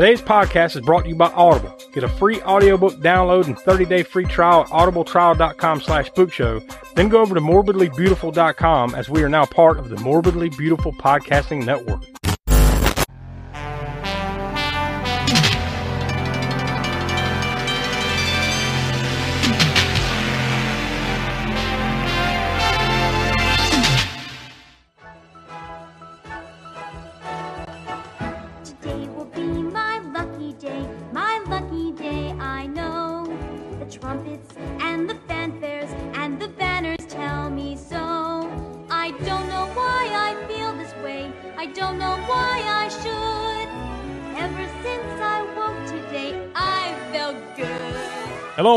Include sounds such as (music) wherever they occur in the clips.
Today's podcast is brought to you by Audible. Get a free audiobook download and 30-day free trial at audibletrial.com slash spookshow. Then go over to morbidlybeautiful.com as we are now part of the Morbidly Beautiful Podcasting Network.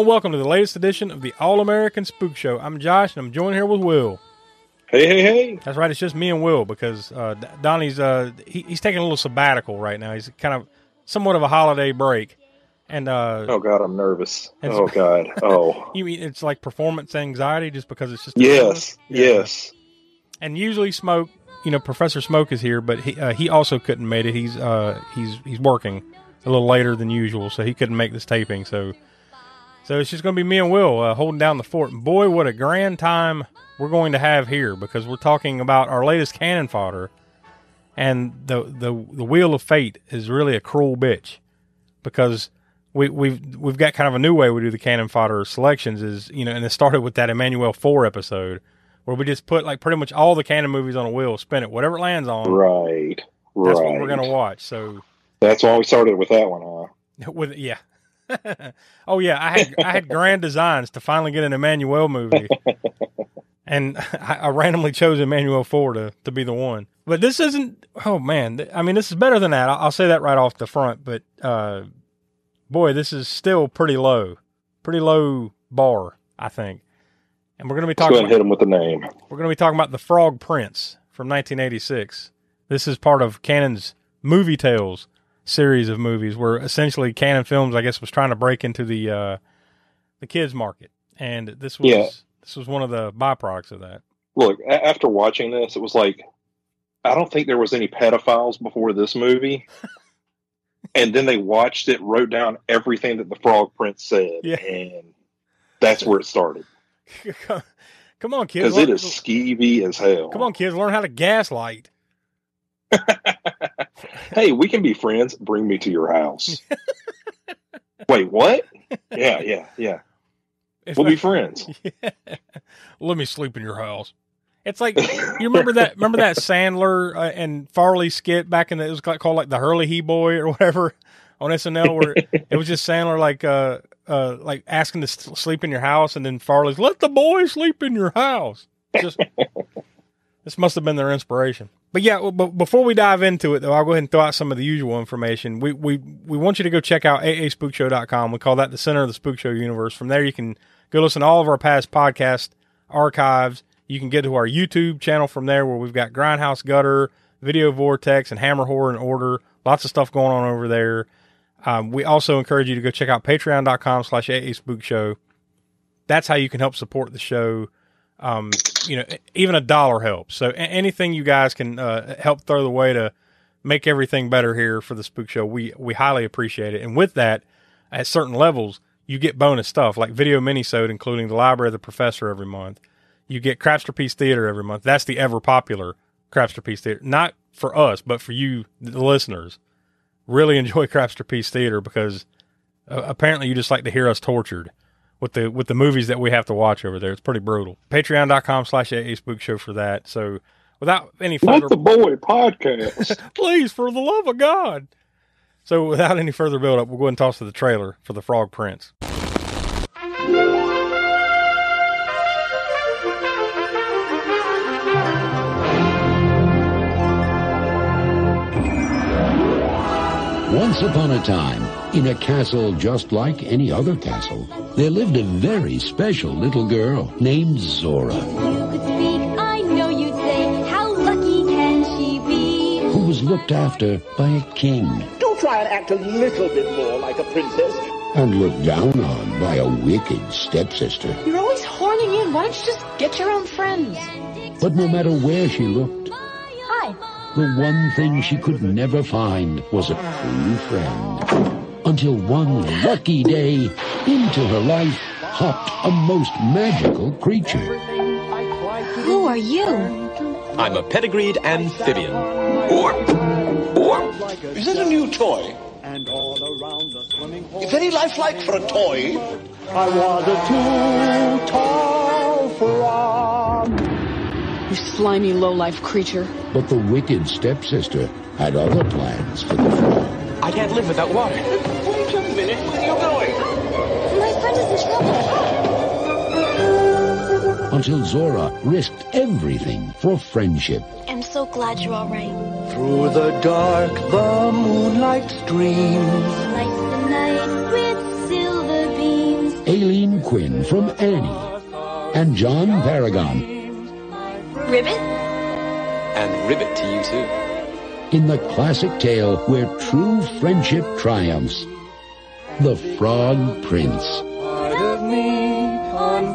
And welcome to the latest edition of the All-American Spook Show. I'm Josh and I'm joined here with Will. Hey, hey, hey. That's right. It's just me and Will because uh, Donnie's uh, he, he's taking a little sabbatical right now. He's kind of somewhat of a holiday break, and uh, Oh, God, I'm nervous. Oh, (laughs) God. Oh. (laughs) you mean it's like performance anxiety just because it's just yes. Yeah. Yes. And usually Smoke, you know, Professor Smoke is here, but he uh, he also couldn't make it. He's uh he's he's working a little later than usual, so he couldn't make this taping. So so it's just going to be me and Will uh, holding down the fort. And boy, what a grand time we're going to have here because we're talking about our latest cannon fodder, and the the the wheel of fate is really a cruel bitch because. We, we've we've got kind of a new way we do the cannon fodder selections is you know and it started with that Emmanuelle four episode where we just put like pretty much all the cannon movies on a wheel, spin it, whatever it lands on. Right. Right. That's what we're gonna watch. So That's why we started with that one, huh? (laughs) with yeah. (laughs) oh yeah, I had I had grand designs to finally get an Emmanuelle movie, (laughs) and (laughs) I, I randomly chose Emmanuelle four to to be the one. But this isn't. Oh man, I mean this is better than that. I'll, I'll say that right off the front. But uh, boy, this is still pretty low, pretty low bar, I think. And we're gonna be Let's go talking. hit him with the name. We're going to be talking about The Frog Prince from 1986. This is part of Cannon's Movie Tales series of movies, where essentially Cannon Films, I guess, was trying to break into the uh, the kids market, and this was Yeah. this was one of the byproducts of that. Look, a- after watching this, it was like, I don't think there was any pedophiles before this movie. (laughs) and then they watched it, wrote down everything that the Frog Prince said, Yeah. and that's where it started. (laughs) come on, kids! Because it is skeevy as hell. Come on, kids! Learn how to gaslight. (laughs) (laughs) hey, we can be friends. Bring me to your house. (laughs) Wait, what? Yeah, yeah, yeah. It's We'll be friends. (laughs) Let me sleep in your house. It's like you remember that remember that Sandler uh, and Farley skit back in the it was called like the Herlihy Boy or whatever on SNL where it was just Sandler like uh uh like asking to sleep in your house and then Farley's let the boy sleep in your house. Just this must have been their inspiration. But yeah, well, but before we dive into it though, I'll go ahead and throw out some of the usual information. We we we want you to go check out aaspookshow.com. We call that the center of the spook show universe. From there you can go listen to all of our past podcast archives. You can get to our YouTube channel from there where we've got Grindhouse Gutter, Video Vortex, and Hammer Horror in Order. Lots of stuff going on over there. Um, we also encourage you to go check out patreon.com slash AA Spook Show. That's how you can help support the show. Um, you know, even a dollar helps. So anything you guys can uh, help throw the way to make everything better here for the Spook Show, we we highly appreciate it. And with that, at certain levels, you get bonus stuff like video minisode, including the Library of the Professor every month. You get Crapster Piece Theater every month. That's the ever popular Crapster Piece Theater. Not for us, but for you, the listeners. Really enjoy (laughs) Crapster Piece Theater because uh, apparently you just like to hear us tortured with the with the movies that we have to watch over there. It's pretty brutal. Patreon.com slash AA Spook Show for that. So without any further Let the boy podcast. (laughs) please, for the love of God. So, without any further build up, we'll go ahead and toss to the trailer for The Frog Prince. Once upon a time, in a castle just like any other castle, there lived a very special little girl named Zora, speak, I know you'd say, how lucky can she be? who was looked after by a king Do try and act a little bit more like a princess. and looked down on by a wicked stepsister. You're always horning in. Why don't you just get your own friends? But no matter where she looked, Hi, the one thing she could never find was a true friend. Until one lucky day, into her life hopped a most magical creature. Who are you? I'm a pedigreed amphibian. Or, or, is it a new toy? Very lifelike for a toy. I was a too tall frog. You slimy low-life creature. But the wicked stepsister had other plans for the frog. I can't live without water. Wait a minute, where are you going? My friend is in trouble. Until Zora risked everything for friendship. I'm so glad you're all right. Through the dark, the moonlight streams. Lights the night with silver beams. Aileen Quinn from Annie. And John Paragon Ribbit? And ribbit to you too. in the classic tale where true friendship triumphs. The Frog Prince. Part of me on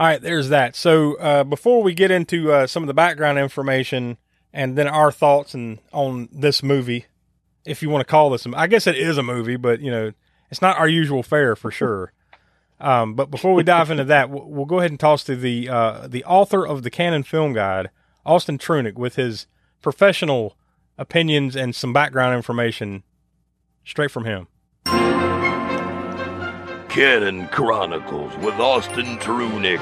All right, there's that. So uh, before we get into uh, some of the background information and then our thoughts and on this movie, if you want to call this, a- I guess it is a movie, but you know, it's not our usual fare for sure. Um, but before we dive into that, we'll, we'll go ahead and toss to the uh, the author of the Cannon Film Guide, Austin Trunick, with his professional opinions and some background information straight from him. Cannon Chronicles with Austin Trunick.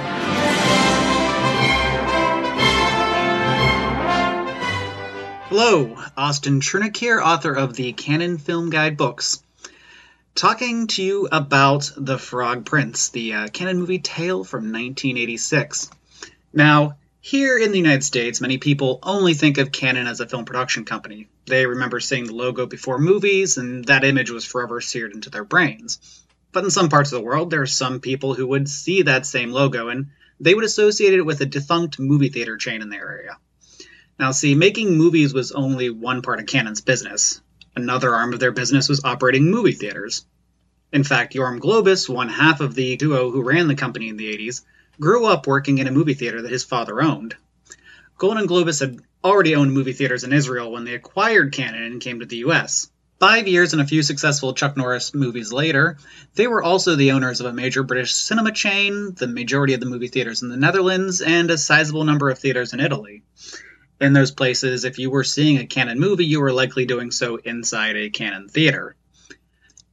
Hello, Austin Trunick here, author of the Cannon Film Guide books. Talking to you about The Frog Prince, the uh, Cannon movie tale from 1986. Now, here in the United States, many people only think of Cannon as a film production company. They remember seeing the logo before movies, and that image was forever seared into their brains. But in some parts of the world, there are some people who would see that same logo and they would associate it with a defunct movie theater chain in their area. Now, see, making movies was only one part of Cannon's business. Another arm of their business was operating movie theaters. In fact, Yoram Globus, one half of the duo who ran the company in the 80s, grew up working in a movie theater that his father owned. Golan Globus had already owned movie theaters in Israel when they acquired Cannon and came to the US. Five years and a few successful Chuck Norris movies later, they were also the owners of a major British cinema chain, the majority of the movie theaters in the Netherlands, and a sizable number of theaters in Italy. In those places, if you were seeing a Cannon movie, you were likely doing so inside a Cannon theater.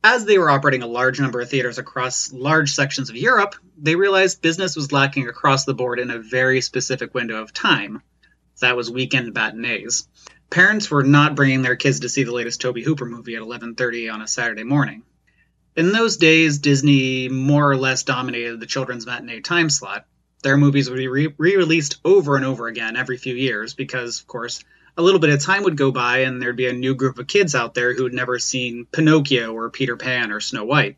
As they were operating a large number of theaters across large sections of Europe, they realized business was lacking across the board in a very specific window of time. That was weekend matinees. Parents were not bringing their kids to see the latest Tobe Hooper movie at 11:30 on a Saturday morning. In those days, Disney more or less dominated the children's matinee time slot. Their movies would be re released over and over again every few years because, of course, a little bit of time would go by and there'd be a new group of kids out there who had never seen Pinocchio or Peter Pan or Snow White.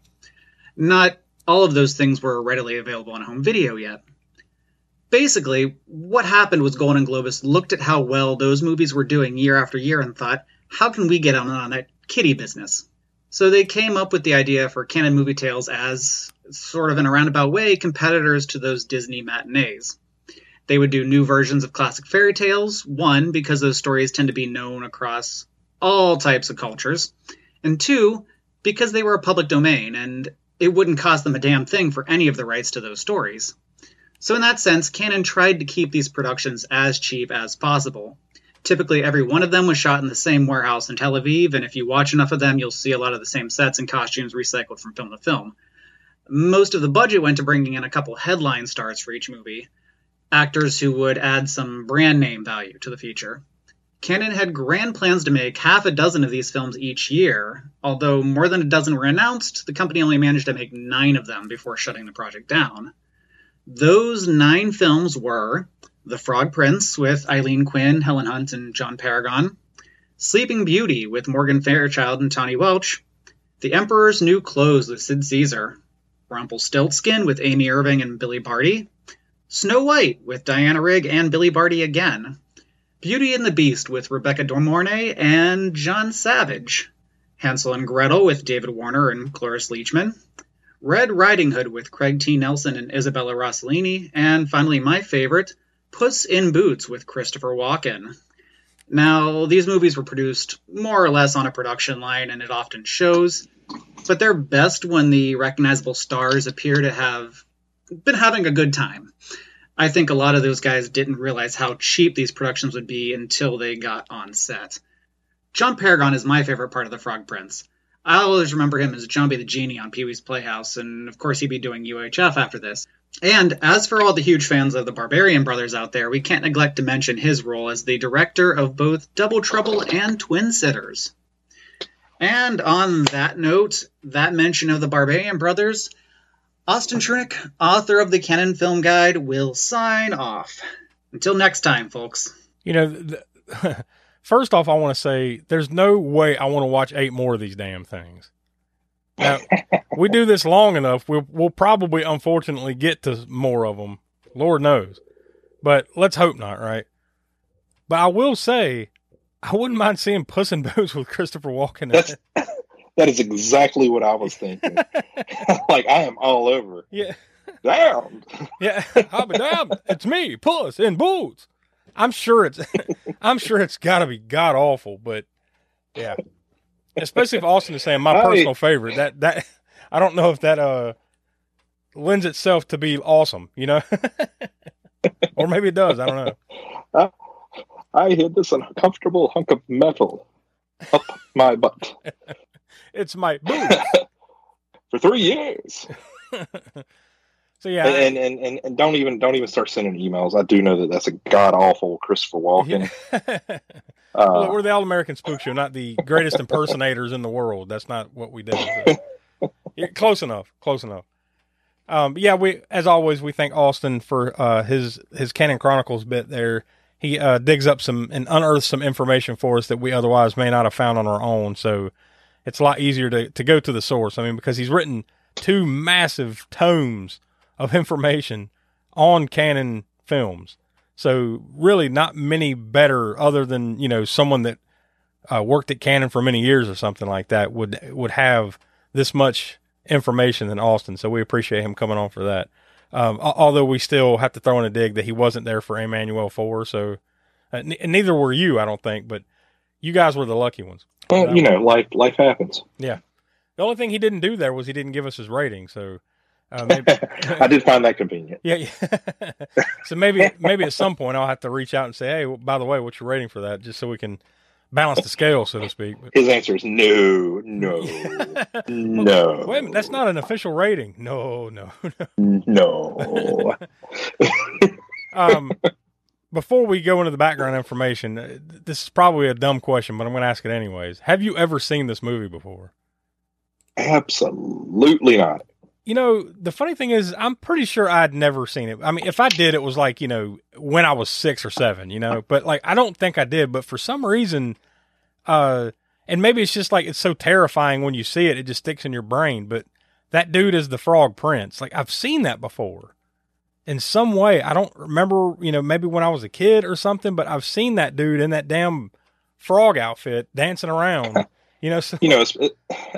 Not all of those things were readily available on home video yet. Basically, what happened was Golan Globus looked at how well those movies were doing year after year and thought, how can we get on, on that kiddie business? So they came up with the idea for Cannon Movie Tales as, sort of in a roundabout way, competitors to those Disney matinees. They would do new versions of classic fairy tales, one, because those stories tend to be known across all types of cultures, and two, because they were a public domain and it wouldn't cost them a damn thing for any of the rights to those stories. So, in that sense, Cannon tried to keep these productions as cheap as possible. Typically, every one of them was shot in the same warehouse in Tel Aviv, and if you watch enough of them, you'll see a lot of the same sets and costumes recycled from film to film. Most of the budget went to bringing in a couple headline stars for each movie, actors who would add some brand name value to the feature. Cannon had grand plans to make half a dozen of these films each year. Although more than a dozen were announced, the company only managed to make nine of them before shutting the project down. Those nine films were The Frog Prince with Aileen Quinn, Helen Hunt, and John Paragon, Sleeping Beauty with Morgan Fairchild and Tahnee Welch, The Emperor's New Clothes with Sid Caesar, Rumpelstiltskin with Amy Irving and Billy Barty, Snow White with Diana Rigg and Billy Barty again, Beauty and the Beast with Rebecca De and John Savage, Hansel and Gretel with David Warner and Cloris Leachman, Red Riding Hood with Craig T. Nelson and Isabella Rossellini, and finally my favorite, Puss in Boots with Christopher Walken. Now, these movies were produced more or less on a production line, and it often shows, but they're best when the recognizable stars appear to have been having a good time. I think a lot of those guys didn't realize how cheap these productions would be until they got on set. John Paragon is my favorite part of the Frog Prince. I always remember him as Jambi the Genie on Pee Wee's Playhouse, and of course he'd be doing UHF after this. And as for all the huge fans of the Barbarian Brothers out there, we can't neglect to mention his role as the director of both Double Trouble and Twin Sitters. And on that note, that mention of the Barbarian Brothers, Austin Trunick, author of the Cannon Film Guide, will sign off. Until next time, folks. You know, the, (laughs) first off, I want to say there's no way I want to watch eight more of these damn things. Now, we do this long enough, we'll, we'll probably, unfortunately, get to more of them. Lord knows. But let's hope not, right? But I will say, I wouldn't mind seeing Puss in Boots with Christopher Walken. That's, (laughs) that is exactly what I was thinking. (laughs) like, I am all over. Yeah. Damn. (laughs) Yeah. I'll be damned. It's me, Puss in Boots. I'm sure it's, I'm sure it's got to be god awful, but yeah especially if Austin is saying my personal favorite. That that I don't know if that uh lends itself to be awesome, you know, or maybe it does. I don't know. I, hid this uncomfortable hunk of metal up my butt. (laughs) it's my boots (laughs) for three years. (laughs) So yeah, and, and and and don't even don't even start sending emails. I do know that that's a god awful Christopher Walken. Yeah. uh, we're the All American Spook Show, not the greatest impersonators in the world. That's not what we do. Yeah, close enough. Close enough. Um, yeah, we as always we thank Austin for uh, his his Cannon Chronicles bit there. He uh, digs up some and unearths some information for us that we otherwise may not have found on our own. So it's a lot easier to to go to the source. I mean, because he's written two massive tomes of (laughs) information on Cannon films. So really, not many better, other than you know someone that uh, worked at Cannon for many years or something like that would would have this much information than Austin. So we appreciate him coming on for that. Um, although we still have to throw in a dig that he wasn't there for Emmanuelle Four, so uh, n- neither were you, I don't think. But you guys were the lucky ones. Well, you know, life life happens. Yeah. The only thing he didn't do there was he didn't give us his rating. So uh, maybe, (laughs) I did find that convenient. Yeah, yeah. (laughs) so maybe maybe at some point I'll have to reach out and say, hey, by the way, what's your rating for that, just so we can balance the scale, so to speak. But, His answer is no, no, (laughs) no. Wait a minute, that's not an official rating. No, no, no. No. (laughs) um, before we go into the background information, uh, this is probably a dumb question, but I'm going to ask it anyways. Have you ever seen this movie before? Absolutely not you know, the funny thing is, I'm pretty sure I'd never seen it. I mean, if I did, it was like, you know, when I was six or seven, you know, but like, I don't think I did. But for some reason, uh, and maybe it's just like it's so terrifying when you see it, it just sticks in your brain. But that dude is the Frog Prince. Like, I've seen that before in some way. I don't remember, you know, maybe when I was a kid or something, but I've seen that dude in that damn frog outfit dancing around. (laughs) You know, so- you know, it,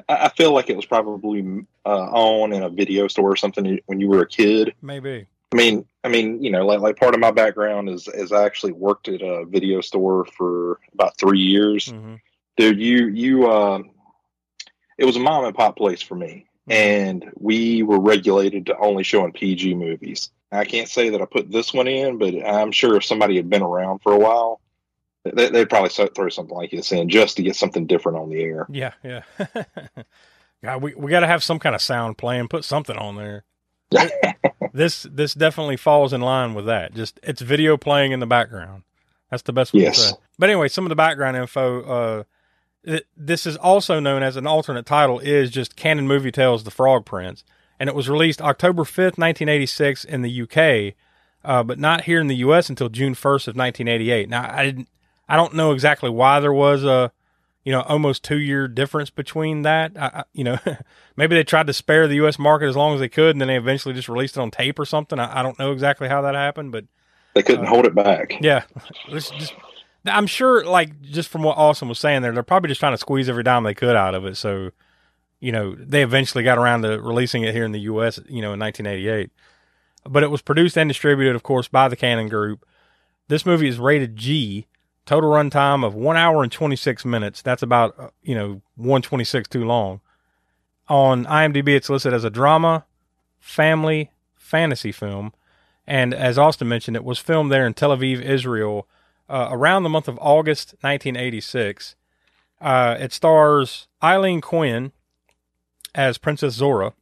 I feel like it was probably uh, on in a video store or something when you were a kid. Maybe. I mean, I mean, you know, like like part of my background is is I actually worked at a video store for about three years. Mm-hmm. Dude, you you um, it was a mom and pop place for me, mm-hmm. and we were regulated to only showing PG movies. I can't say that I put this one in, but I'm sure if somebody had been around for a while, they, would probably throw something like this in just to get something different on the air. Yeah, yeah. (laughs) God, we we got to have some kind of sound playing. Put something on there. (laughs) this this definitely falls in line with that. Just it's video playing in the background. That's the best way yes. to say. But anyway, some of the background info. Uh, it, this is also known as an alternate title is just Cannon Movie Tales: The Frog Prince, and it was released October fifth, nineteen eighty six, in the UK, uh, but not here in the U.S. until June first of nineteen eighty eight. Now I didn't I don't know exactly why there was a, you know, almost two year difference between that. I, I, you know, (laughs) maybe they tried to spare the U.S. market as long as they could, and then they eventually just released it on tape or something. I, I don't know exactly how that happened, but they couldn't uh, hold it back. Yeah, just, I'm sure, like just from what Austin was saying there, they're probably just trying to squeeze every dime they could out of it. So, you know, they eventually got around to releasing it here in the U.S. You know, in 1988. But it was produced and distributed, of course, by the Cannon Group. This movie is rated G. Total runtime of one hour and 26 minutes. That's about, uh, you know, 126 too long. On IMDb, it's listed as a drama, family, fantasy film. And as Austin mentioned, it was filmed there in Tel Aviv, Israel, uh, around the month of August 1986. Uh, it stars Aileen Quinn as Princess Zora,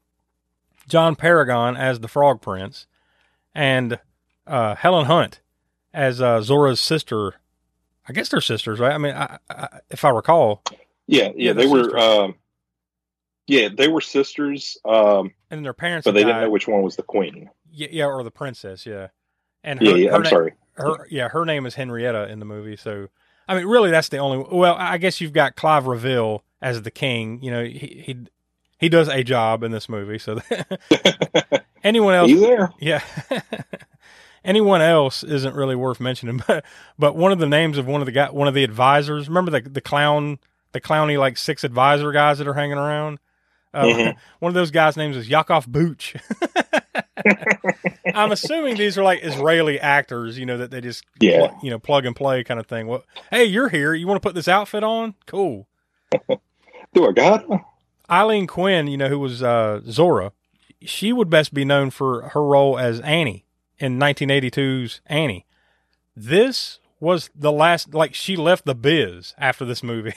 John Paragon as the Frog Prince, and uh, Helen Hunt as uh, Zora's sister. I guess they're sisters, right? I mean, I, I, if I recall. Yeah, yeah, they they're were. Um, yeah, they were sisters, um, And their parents, but they didn't know which one was the queen. Yeah, yeah, or the princess, yeah. And Yeah, yeah, I'm na- sorry. Her, yeah, her name is Henrietta in the movie. So, I mean, really, that's the only. Well, I guess you've got Clive Revill as the king. You know, he he he does a job in this movie. So, (laughs) (laughs) anyone else? He's there. Yeah. (laughs) anyone else isn't really worth mentioning. (laughs) But but one of the names of one of the guy, one of the advisors. Remember the the clown, the clowny like six advisor guys that are hanging around. Uh, Mhm. One of those guys' names is Yakov Booch. (laughs) I'm assuming these are like Israeli actors, you know, that they just Yeah. pl- you know plug and play kind of thing. Well, hey, you're here. You want to put this outfit on? Cool. (laughs) Do I got? Aileen Quinn, you know, who was uh, Zora, she would best be known for her role as Annie in 1982's Annie. This was the last, like, she left the biz after this movie.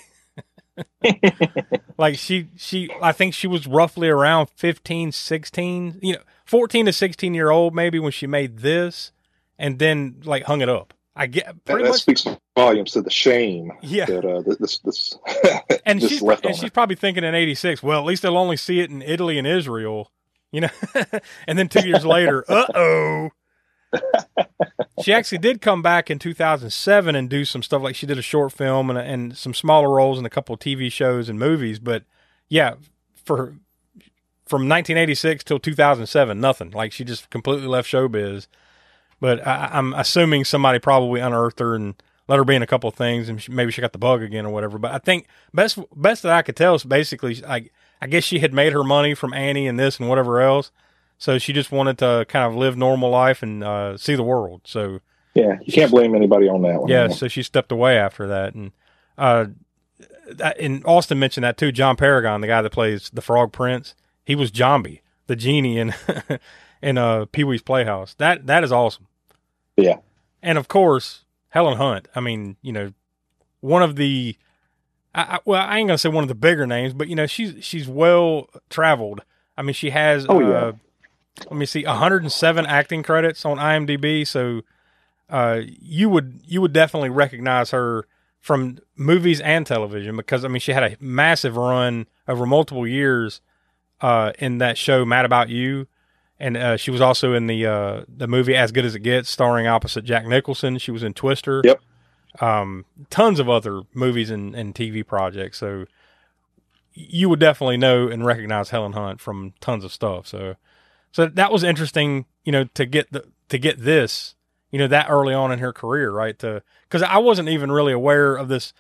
(laughs) like, she, she, I think she was roughly around 15, 16, you know, 14 to 16 year old maybe when she made this and then, like, hung it up. I get That, pretty that much. speaks volumes to the shame Yeah. that uh, this this (laughs) and (laughs) this she's left and she's probably thinking in '86. Well, at least they'll only see it in Italy and Israel, you know. and then two years later, uh oh. She actually did come back in 2007 and do some stuff like she did a short film and, and some smaller roles in a couple of TV shows and movies. But yeah, for from 1986 till 2007, nothing. Like she just completely left showbiz. But I, I'm assuming somebody probably unearthed her and let her be in a couple of things, and she, maybe she got the bug again or whatever. But I think best best that I could tell is basically, I I guess she had made her money from Annie and this and whatever else, so she just wanted to kind of live normal life and uh, see the world. So Yeah, you can't blame anybody on that one. yeah, so she stepped away after that, and uh, and Austin mentioned that too. John Paragon, the guy that plays the Frog Prince, he was Jambi, the genie in (laughs) in uh, Pee Wee's Playhouse. That that is awesome. Yeah. And of course, Helen Hunt. I mean, you know, one of the, I, I, well, I ain't gonna say one of the bigger names, but you know, she's she's well traveled. I mean, she has. Oh, uh, yeah. Let me see, 107 acting credits on IMDb. So, uh, you would you would definitely recognize her from movies and television because I mean, she had a massive run over multiple years uh, in that show Mad About You, and uh, she was also in the uh, the movie As Good as It Gets, starring opposite Jack Nicholson. She was in Twister. Yep. Um, tons of other movies and, and TV projects. So you would definitely know and recognize Helen Hunt from tons of stuff. So so that was interesting, you know, to get the to get this, you know, that early on in her career, right? To because I wasn't even really aware of this.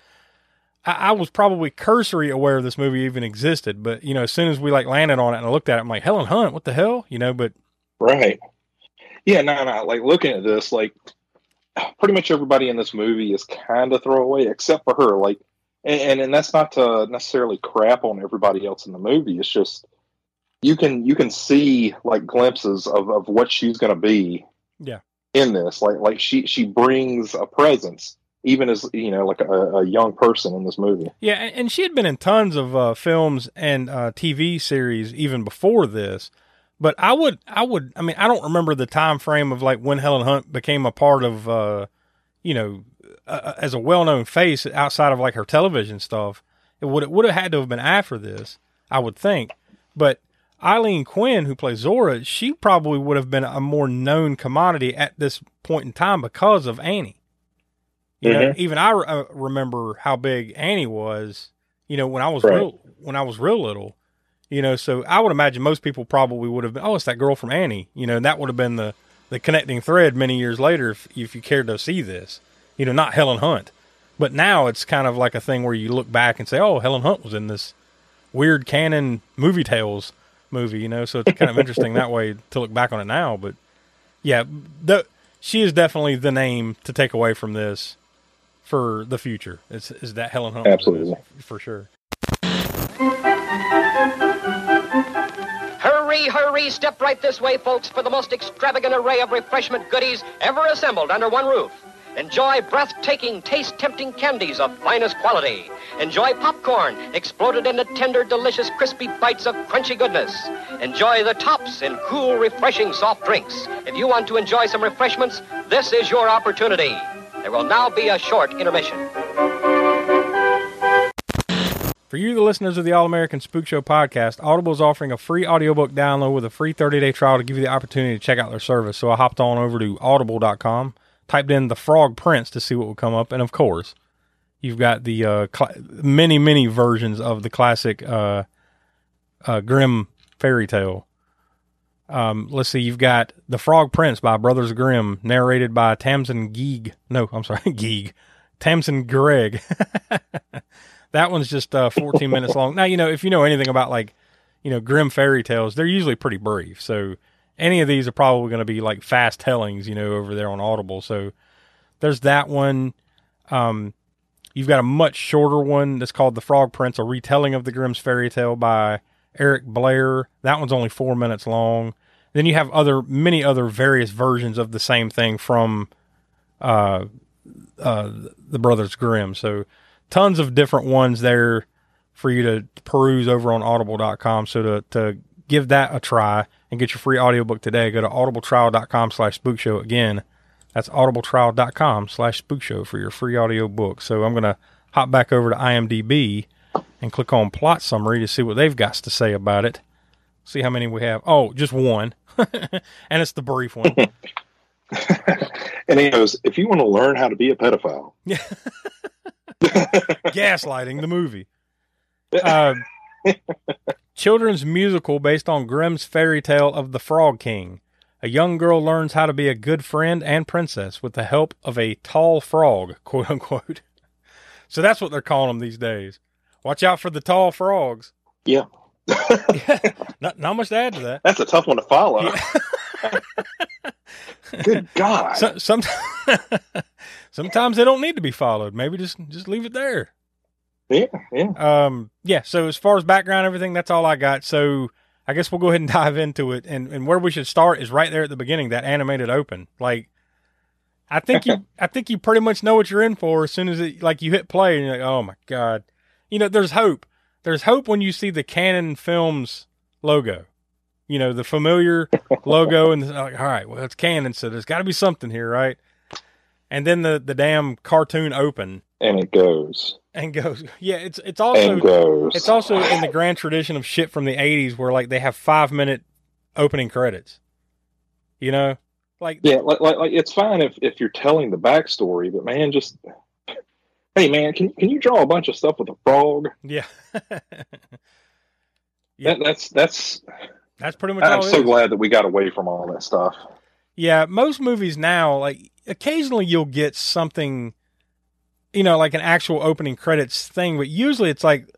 I, I was probably cursory aware of this movie even existed, but you know, as soon as we like landed on it and I looked at it, I'm like, Helen Hunt, what the hell, you know? But Right. Yeah, no, no. Like looking at this, like pretty much everybody in this movie is kind of throwaway except for her. Like, and, and and that's not to necessarily crap on everybody else in the movie. It's just you can you can see like glimpses of of what she's going to be yeah, in this. Like like she she brings a presence even as you know like a, a young person in this movie. Yeah, and, and she had been in tons of uh, films and uh, TV series even before this. But I would, I would, I mean, I don't remember the time frame of like when Helen Hunt became a part of, uh, you know, uh, as a well-known face outside of like her television stuff. It would, it would have had to have been after this, I would think. But Aileen Quinn, who plays Zora, she probably would have been a more known commodity at this point in time because of Annie. You know, Mhm. even I re- uh, remember how big Annie was. You know, when I was Right. real when I was real little. You know, so I would imagine most people probably would have been. Oh, it's that girl from Annie. You know, and that would have been the the connecting thread many years later if if you cared to see this. You know, not Helen Hunt, but now it's kind of like a thing where you look back and say, oh, Helen Hunt was in this weird cannon movie tales movie, you know. So it's kind of interesting that way to look back on it now. But yeah, the she is definitely the name to take away from this for the future. Is is that Helen Hunt? Absolutely. for sure. Hurry, hurry, step right this way, folks, for the most extravagant array of refreshment goodies ever assembled under one roof. Enjoy breathtaking, taste tempting candies of finest quality. Enjoy popcorn, exploded into tender, delicious, crispy bites of crunchy goodness. Enjoy the tops in cool, refreshing soft drinks. If you want to enjoy some refreshments, this is your opportunity. There will now be a short intermission. For you, the listeners of the All American Spook Show podcast, Audible is offering a free audiobook download with a free 30 day trial to give you the opportunity to check out their service. So I hopped on over to audible.com, typed in The Frog Prince to see what would come up. And of course, you've got the uh, cl- many, many versions of the classic uh, uh, Grimm fairy tale. Um, let's see, you've got The Frog Prince by Brothers Grimm, narrated by Tamsin Geeg. No, I'm sorry, (laughs) Geeg. Tamsin Greig. (laughs) that one's just uh, 14 minutes long. Now, you know, if you know anything about like, you know, Grimm fairy tales, they're usually pretty brief. So any of these are probably going to be like fast tellings, you know, over there on Audible. So there's that one. Um, you've got a much shorter one that's called The Frog Prince, a retelling of the Grimm's fairy tale by Eric Blair. That one's only four minutes long. Then you have other, many other various versions of the same thing from, uh, uh, the Brothers Grimm. So tons of different ones there for you to peruse over on audible.com. So to, to give that a try and get your free audiobook today, go to audibletrial.com slash spookshow. Again, that's audibletrial.com slash spookshow for your free audiobook. So I'm going to hop back over to IMDb and click on plot summary to see what they've got to say about it. See how many we have. Oh, just one. (laughs) and it's the brief one. (laughs) and he goes, if you want to learn how to be a pedophile. (laughs) Gaslighting the movie. Uh, children's musical based on Grimm's fairy tale of the Frog King. A young girl learns how to be a good friend and princess with the help of a tall frog, (laughs) quote unquote. So that's what they're calling them these days. Watch out for the tall frogs. Yeah. yeah. (laughs) Not, not much to add to that. That's a tough one to follow. Yeah. (laughs) Good God. So, some, sometimes they don't need to be followed. Maybe just just leave it there. Yeah, yeah. Um, yeah. So as far as background, everything, that's all I got. So I guess we'll go ahead and (laughs) dive into it. And and where we should start is right there at the beginning, that animated open. Like, I think you, (laughs) I think you pretty much know what you're in for as soon as it, like you hit play and you're like, oh my god, you know, there's hope. There's hope when you see the Cannon Films logo. You know, the familiar (laughs) logo, and like, all right, well, it's Cannon, so there's got to be something here, right? And then the the damn cartoon open, and it goes and goes. Yeah, it's it's also it's also in the grand tradition of shit from the '80s where like they have five minute opening credits. You know, like yeah, like, like, like it's fine if if you're telling the backstory, but man, just hey man, can can you draw a bunch of stuff with a frog? Yeah, (laughs) yeah. That, that's that's that's pretty much. I'm so is. glad that we got away from all that stuff. Yeah, most movies now, like occasionally you'll get something, you know, like an actual opening credits thing, but usually it's like,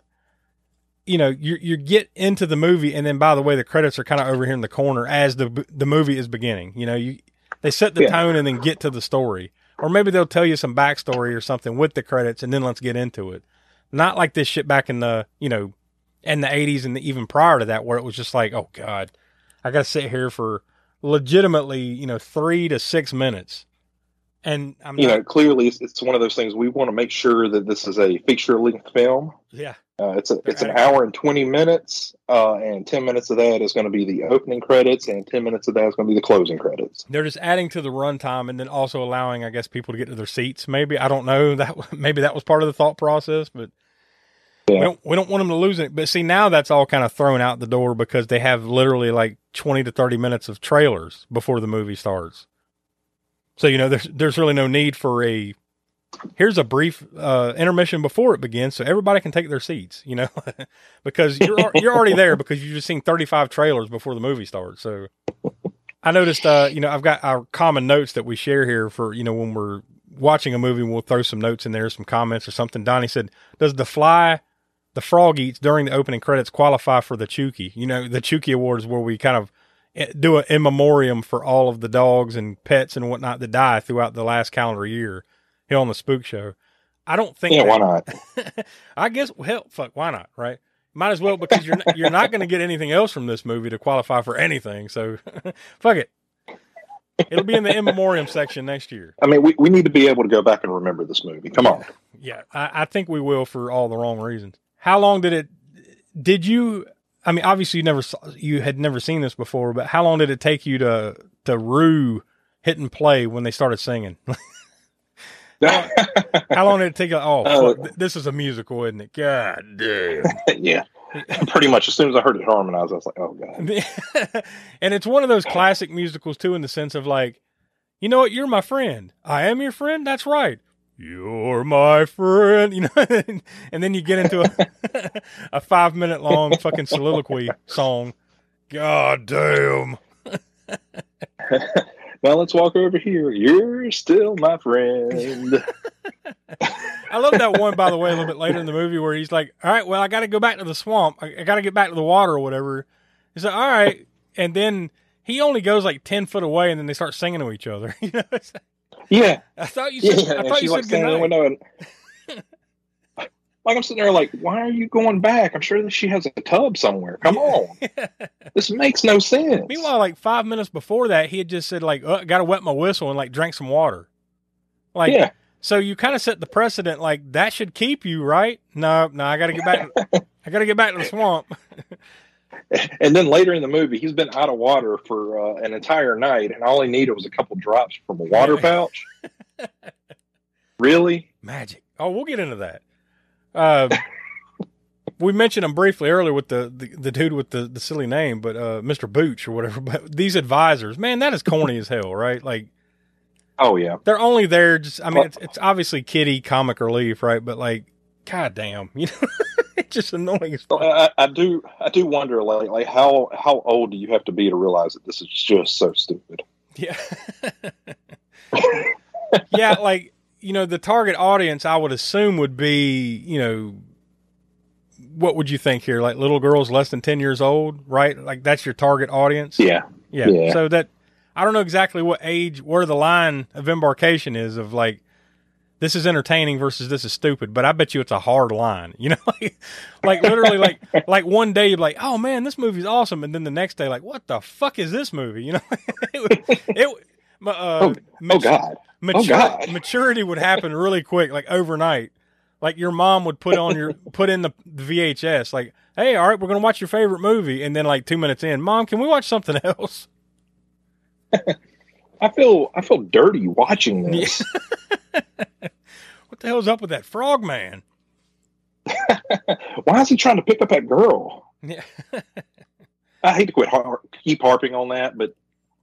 you know, you you get into the movie, and then by the way, the credits are kind of over here in the corner as the the movie is beginning. You know, you they set the yeah. tone and then get to the story, or maybe they'll tell you some backstory or something with the credits, and then let's get into it. Not like this shit back in the you know in the 80s and even prior to that where it was just like oh god i gotta sit here for legitimately you know three to six minutes and I'm you not, know clearly it's, it's, one of those things we want to make sure that this is a feature length film yeah uh, it's a, it's an hour and 20 minutes uh, and 10 minutes of that is going to be the opening credits and 10 minutes of that is going to be the closing credits they're just adding to the runtime and then also allowing i guess people to get to their seats maybe i don't know (laughs) that maybe that was part of the thought process but yeah. We don't we don't want them to lose it. But see, now that's all kind of thrown out the door because they have literally like twenty to thirty minutes of trailers before the movie starts. So you know, there's there's really no need for a here's a brief uh, intermission before it begins, so everybody can take their seats. You know, (laughs) because you're you're already there because you've just seen thirty five trailers before the movie starts. So I noticed, uh, you know, I've got our common notes that we share here for you know when we're watching a movie, we'll throw some notes in there, some comments or something. Donnie said, "Does the fly the frog eats during the opening credits qualify for the Chuki. You know, the Chuki Awards where we kind of do an in memoriam for all of the dogs and pets and whatnot that die throughout the last calendar year here on the Spook Show. I don't think. Yeah, that- why not? (laughs) I guess hell, fuck, why not? Right? Might as well because you're not, you're not going to get anything else from this movie to qualify for anything. So, (laughs) fuck it. It'll be in the in memoriam section next year. I mean, we, we need to be able to go back and remember this movie. Come on. Yeah, I, I think we will for all the wrong reasons. How long did it? Did you? I mean, obviously you never saw, you had never seen this before, but how long did it take you to to rue hit and play when they started singing? (laughs) how long did it take? you- Oh, Uh, (laughs) fuck, this is a musical, isn't it? God damn. (laughs) yeah. Pretty much as soon as I heard it harmonized, I was like, oh, God. and it's one of those classic musicals too, in the sense of like, you know what, you're my friend. I am your friend. That's right. You're my friend. You know, (laughs) and then you get into a (laughs) a five minute long fucking soliloquy song. God damn. (laughs) Now let's walk over here. You're still my friend. I love that one, by the way, a little bit later in the movie where he's like, "All right, well, I got to go back to the swamp. I, I got to get back to the water or whatever." He's like, "All right," and then he only goes like ten foot away, and then they start singing to each other. You know, it's like- yeah. I thought you Yeah. said, I thought you like said standing in the and like I'm sitting there like, why are you going back? I'm sure that she has a tub somewhere. Come on. (laughs) this makes no sense. Meanwhile, like five minutes before that, he had just said like, uh, oh, "Got to wet my whistle" and like drank some water. Like, Yeah. so you kind of set the precedent. Like that should keep you right. No, no, I got to get back. I got to get back to the swamp. (laughs) (laughs) And then later in the movie, he's been out of water for uh, an entire night, and all he needed was a couple drops from a water pouch. really? Magic. Oh, we'll get into that. Uh, (laughs) we mentioned him briefly earlier with the, the, the dude with the, the silly name, but uh, Mr. Booch or whatever. (laughs) But these advisors, man, that is corny as hell, right? Like Oh yeah. they're only there. Just I mean, it's it's obviously kitty comic relief, right? But like, god damn, you know, (laughs) it's just annoying. I, I do. I do wonder, like, like how how old do you have to be to realize that this is just so stupid? Yeah. (laughs) yeah, like, you know, the target audience I would assume would be, you know, what would you think here? Like little girls less than 10 years old, right? Like that's your target audience? Yeah. Yeah. Yeah. So that I don't know exactly what age where the line of embarkation is of like this is entertaining versus this is stupid, but I bet you it's a hard line. You know, (laughs) like, like literally like (laughs) like one day you're like, "Oh man, this movie's awesome." And then the next day like, "What the fuck is this movie?" (laughs) You know? it, it uh, Oh, oh God. mature, Oh, God. maturity would happen really quick, like overnight. Like your mom would put on your put in the, the VHS, like, "Hey, all right, we're gonna watch your favorite movie," and then like two minutes in, "Mom, can we watch something else?" I feel I feel dirty watching this. What the hell's up with that frog man? (laughs) Why is he trying to pick up that girl? Yeah. (laughs) I hate to quit har- keep harping on that, but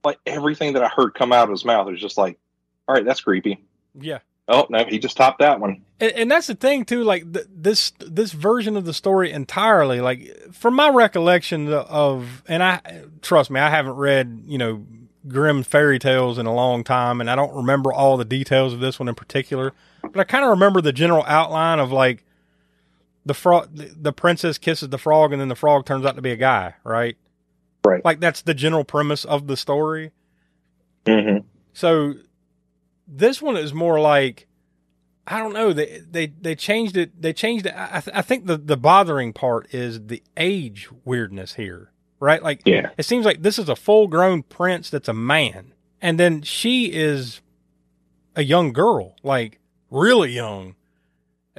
like everything that I heard come out of his mouth was just like, "All right, that's creepy." Yeah. Oh no, he just topped that one. And, and that's the thing too. Like th- this, this version of the story entirely, like from my recollection of, and I trust me, I haven't read, you know, grim fairy tales in a long time, and I don't remember all the details of this one in particular. But I kind of remember the general outline of like the frog, the, princess kisses the frog, and then the frog turns out to be a guy, right? Right. Like that's the general premise of the story. Mm-hmm. So this one is more like I don't know. They they they changed it. They changed it. I, I think the the bothering part is the age weirdness here, right? Like Yeah. it seems like this is a full grown prince that's a man, and then she is a young girl, like really young.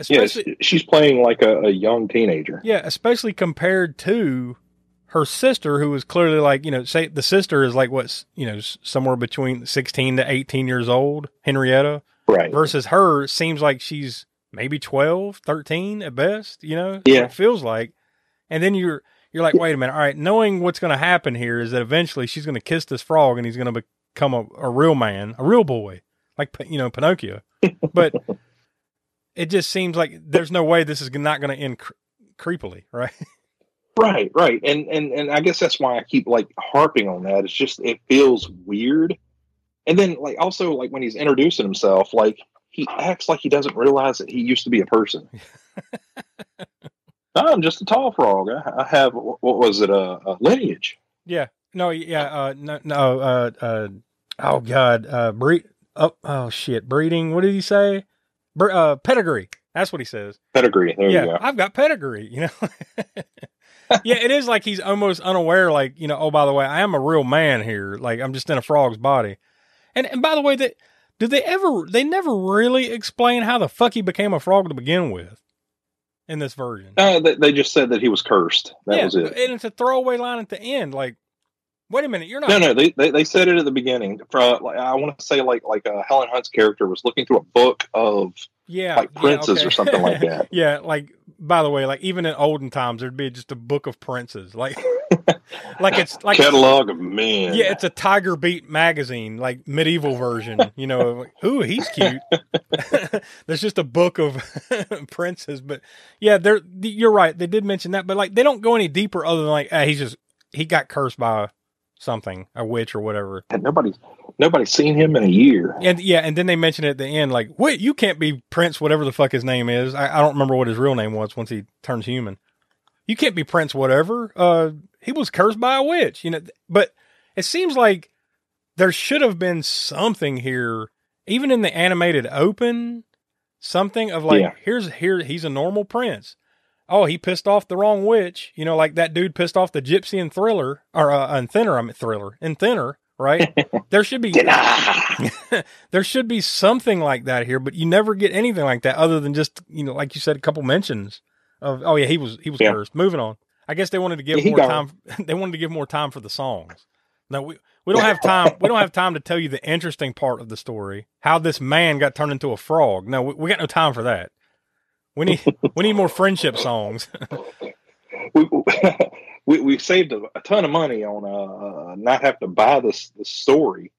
Yes, she's playing like a, a young teenager. Yeah, especially compared to her sister, who was clearly like, you know, say the sister is like what's, you know, somewhere between 16 to 18 years old, Henrietta. Right. Versus her seems like she's maybe 12, 13 at best, you know? Yeah. It feels like. And then you're, you're like, wait a minute. All right. Knowing what's going to happen here is that eventually she's going to kiss this frog and he's going to become a, a real man, a real boy, like, you know, Pinocchio. But it just seems like there's no way this is not going to end cre- creepily, right? (laughs) Right, right. And and and I guess that's why I keep like harping on that. It's just it feels weird. And then like also like when he's introducing himself, like he acts like he doesn't realize that he used to be a person. (laughs) I'm just a tall frog. I, I have what was it? A, a lineage. Yeah. No. Yeah. Uh. No. No. Uh. Uh. Oh God. Uh. Breed. Oh. Oh shit. Breeding. What did he say? Bre- uh. Pedigree. That's what he says. Pedigree. There yeah. you go. I've got pedigree. You know. (laughs) yeah. It is like he's almost unaware. Like you know. Oh, by the way, I am a real man here. Like I'm just in a frog's body. And and by the way, that did they ever? They never really explain how the fuck he became a frog to begin with in this version. Uh, they, they just said that he was cursed. That yeah, was it. And it's a throwaway line at the end. Like, wait a minute, you're not. No, no, they, they, they said it at the beginning. For, uh, like, I want to say like like uh, Helen Hunt's character was looking through a book of yeah, like princes yeah, okay. or something like that. (laughs) yeah, like by the way, like even in olden times, there'd be just a book of princes, like (laughs) like it's like catalog of men. Yeah, it's a Tiger Beat magazine, like medieval version. You know, like, ooh, he's cute. (laughs) There's just a book of princes, but yeah, they're you're right. They did mention that, but like they don't go any deeper other than like ah, he's just he got cursed by something, a witch or whatever. And nobody's nobody's seen him in a year. And yeah, and then they mention it at the end, like, wait, you can't be Prince, whatever the fuck his name is. I, I don't remember what his real name was once he turns human. You can't be Prince, whatever. Uh, he was cursed by a witch, you know. But it seems like there should have been something here, even in the animated open, something of like, Yeah. here's here he's a normal prince. Oh, he pissed off the wrong witch, you know, like that dude pissed off the gypsy and Thriller or uh, in Thinner. I'm Thriller and Thinner, right? (laughs) there should be (laughs) there should be something like that here, but you never get anything like that other than just you know, like you said, a couple mentions of oh yeah, he was he was Yeah. cursed. Moving on. I guess they wanted to give he more time. (laughs) They wanted to give more time for the songs. No, we we don't have time. we don't have time to tell you the interesting part of the story, how this man got turned into a frog. No, we, we got no time for that. We need we need more friendship songs. (laughs) we, we we saved a, a ton of money on uh, not have to buy this this story.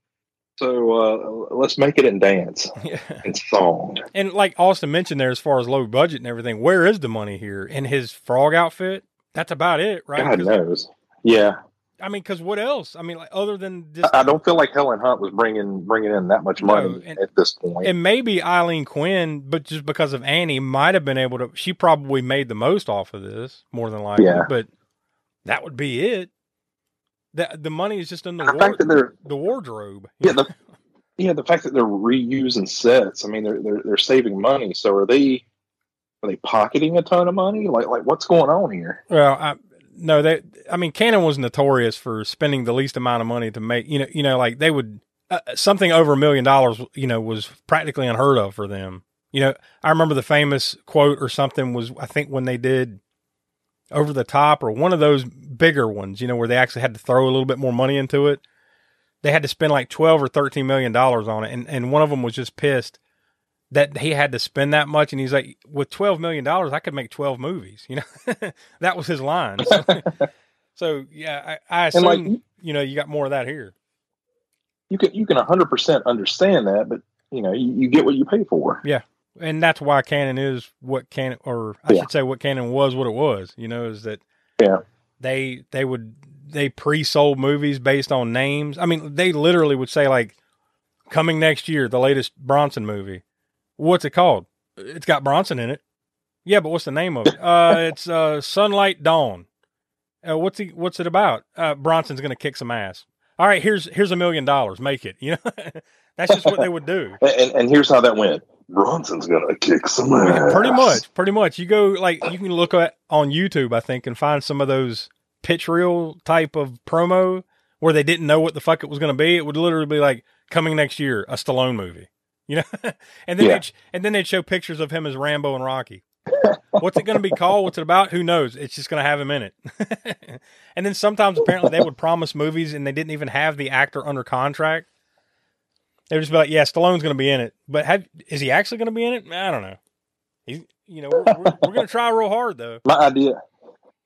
So uh, let's make it in dance (laughs) and song. And like Austin mentioned there, as far as low budget and everything, where is the money here? In his frog outfit? That's about it, right? God knows. Yeah, I mean, because what else? I mean, like other than just I I don't feel like Helen Hunt was bringing bringing in that much money and- at this point. and maybe Aileen Quinn, but just because of Annie, might have been able to. She probably made the most off of this, more than likely. Yeah. But that would be it. That the money is just in the the war- fact that they're the wardrobe. yeah the yeah the fact that they're reusing sets. I mean, they're they're they're saving money. So are they are they pocketing a ton of money? Like like what's going on here? Well, I, no, they. I mean, Cannon was notorious for spending the least amount of money to make. You know, you know, like they would uh, something over a million dollars. You know, was practically unheard of for them. You know, I remember the famous quote or something was I think when they did over the top or one of those bigger ones. You know, where they actually had to throw a little bit more money into it. They had to spend like twelve or thirteen million dollars on it, and and one of them was just pissed that he had to spend that much and he's like with 12 million dollars i could make 12 movies you know (laughs) that was his line so, (laughs) so, yeah i, I assume like, you know you got more of that here You can you can hundred percent understand that, but you know you, you get what you pay for. yeah and that's why cannon is what cannon or i Yeah. should say what cannon was what it was you know is that Yeah. they they would they pre-sold movies based on names i mean they literally would say like coming next year the latest bronson movie what's it called? It's got bronson in it. Yeah but what's the name of it? Uh (laughs) it's uh sunlight dawn. Uh, what's he what's it about? Uh bronson's gonna kick some ass. All right here's here's a million dollars. Make it. You know? (laughs) That's just what they would do. And, (laughs) and, and here's how that went. Bronson's gonna kick some ass. pretty much pretty much. You go like you can look at on youtube i think and find some of those pitch reel type of promo where they didn't know what the fuck it was going to be. It would literally be like coming next year a stallone movie you know (laughs) and then Yeah. they'd, and then they'd show pictures of him as rambo and rocky what's it going to be called what's it about who knows it's just going to have him in it (laughs) and then sometimes apparently they would promise movies and they didn't even have the actor under contract they would just be like, "Yeah, Stallone's going to be in it," but have, is he actually going to be in it? I don't know. He's, you know, we're, we're, we're going to try real hard though. My idea,